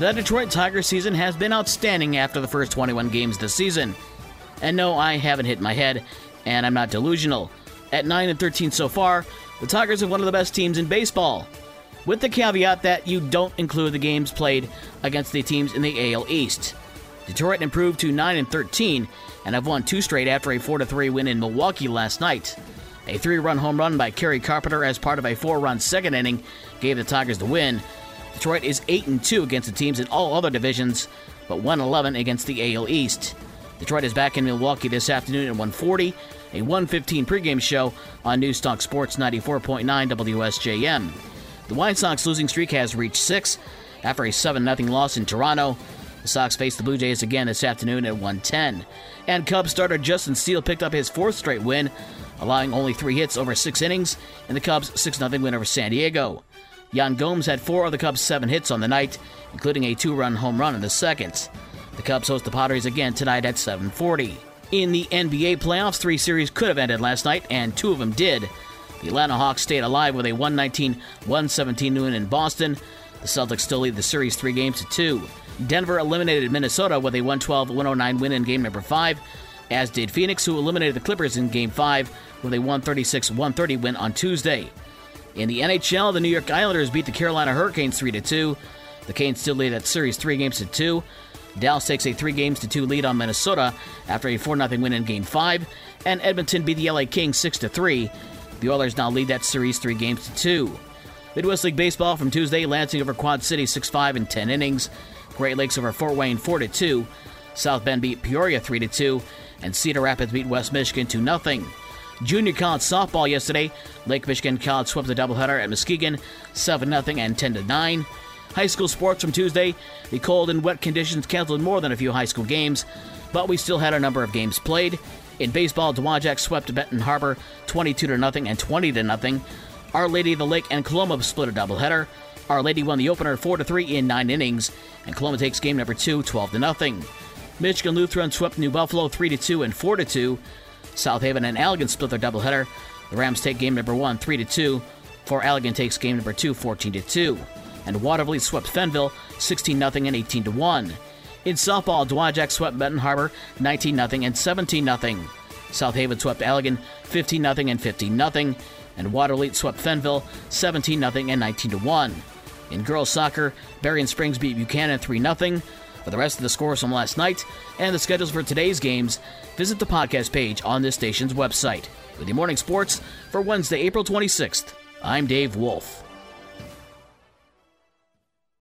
The Detroit Tigers season has been outstanding after the first 21 games this season. And no, I haven't hit my head, and I'm not delusional. At 9 and 13 so far, the Tigers are one of the best teams in baseball. With the caveat that you don't include the games played against the teams in the AL East. Detroit improved to 9 and 13 and have won two straight after a 4 3 win in Milwaukee last night. A three run home run by Kerry Carpenter as part of a four run second inning gave the Tigers the win, Detroit is 8 and 2 against the teams in all other divisions, but 1 11 against the AL East. Detroit is back in Milwaukee this afternoon at 1:40, a 1:15 pregame show on Newstalk Sports 94.9 WSJM. The White Sox losing streak has reached 6 after a 7-0 loss in Toronto. The Sox face the Blue Jays again this afternoon at 1:10. And Cubs starter Justin Steele picked up his fourth straight win, allowing only 3 hits over 6 innings in the Cubs' 6-0 win over San Diego. Yan Gomes had four of the Cubs' seven hits on the night, including a two-run home run in the second. The Cubs host the Padres again tonight at 7:40. In the NBA playoffs, three series could have ended last night, and two of them did. The Atlanta Hawks stayed alive with a 119-117 win in Boston. The Celtics still lead the series three games to two. Denver eliminated Minnesota with a 112-109 win in game number five, as did Phoenix, who eliminated the Clippers in game five with a 136-130 win on Tuesday. In the NHL, the New York Islanders beat the Carolina Hurricanes 3 2. The Canes still lead that series 3 games to 2. Dallas takes a 3 games to 2 lead on Minnesota after a 4 0 win in Game 5. And Edmonton beat the LA Kings 6 3. The Oilers now lead that series 3 games to 2. Midwest League Baseball from Tuesday, Lansing over Quad City 6 5 in 10 innings. Great Lakes over Fort Wayne 4 2. South Bend beat Peoria 3 2. And Cedar Rapids beat West Michigan 2 0. Junior college softball yesterday. Lake Michigan College swept the doubleheader at Muskegon 7 0 and 10 9. High school sports from Tuesday. The cold and wet conditions canceled more than a few high school games, but we still had a number of games played. In baseball, Dowagiac swept Benton Harbor 22 0 and 20 0. Our Lady of the Lake and Coloma split a doubleheader. Our Lady won the opener 4 3 in 9 innings, and Coloma takes game number 2 12 0. Michigan Lutheran swept New Buffalo 3 2 and 4 2. South Haven and Allegan split their doubleheader. The Rams take game number one, 3 to 2, for Allegan takes game number two, 14 2. And Watervliet swept Fenville 16 0 and 18 to 1. In softball, Dowagiac swept Benton Harbor 19 0 and 17 0. South Haven swept Allegan 15 0 and 15 0. And Watervliet swept Fenville 17 0 and 19 1. In girls soccer, Berrien Springs beat Buchanan 3 0. For the rest of the scores from last night and the schedules for today's games, visit the podcast page on this station's website. With your morning sports for Wednesday, April 26th, I'm Dave Wolf.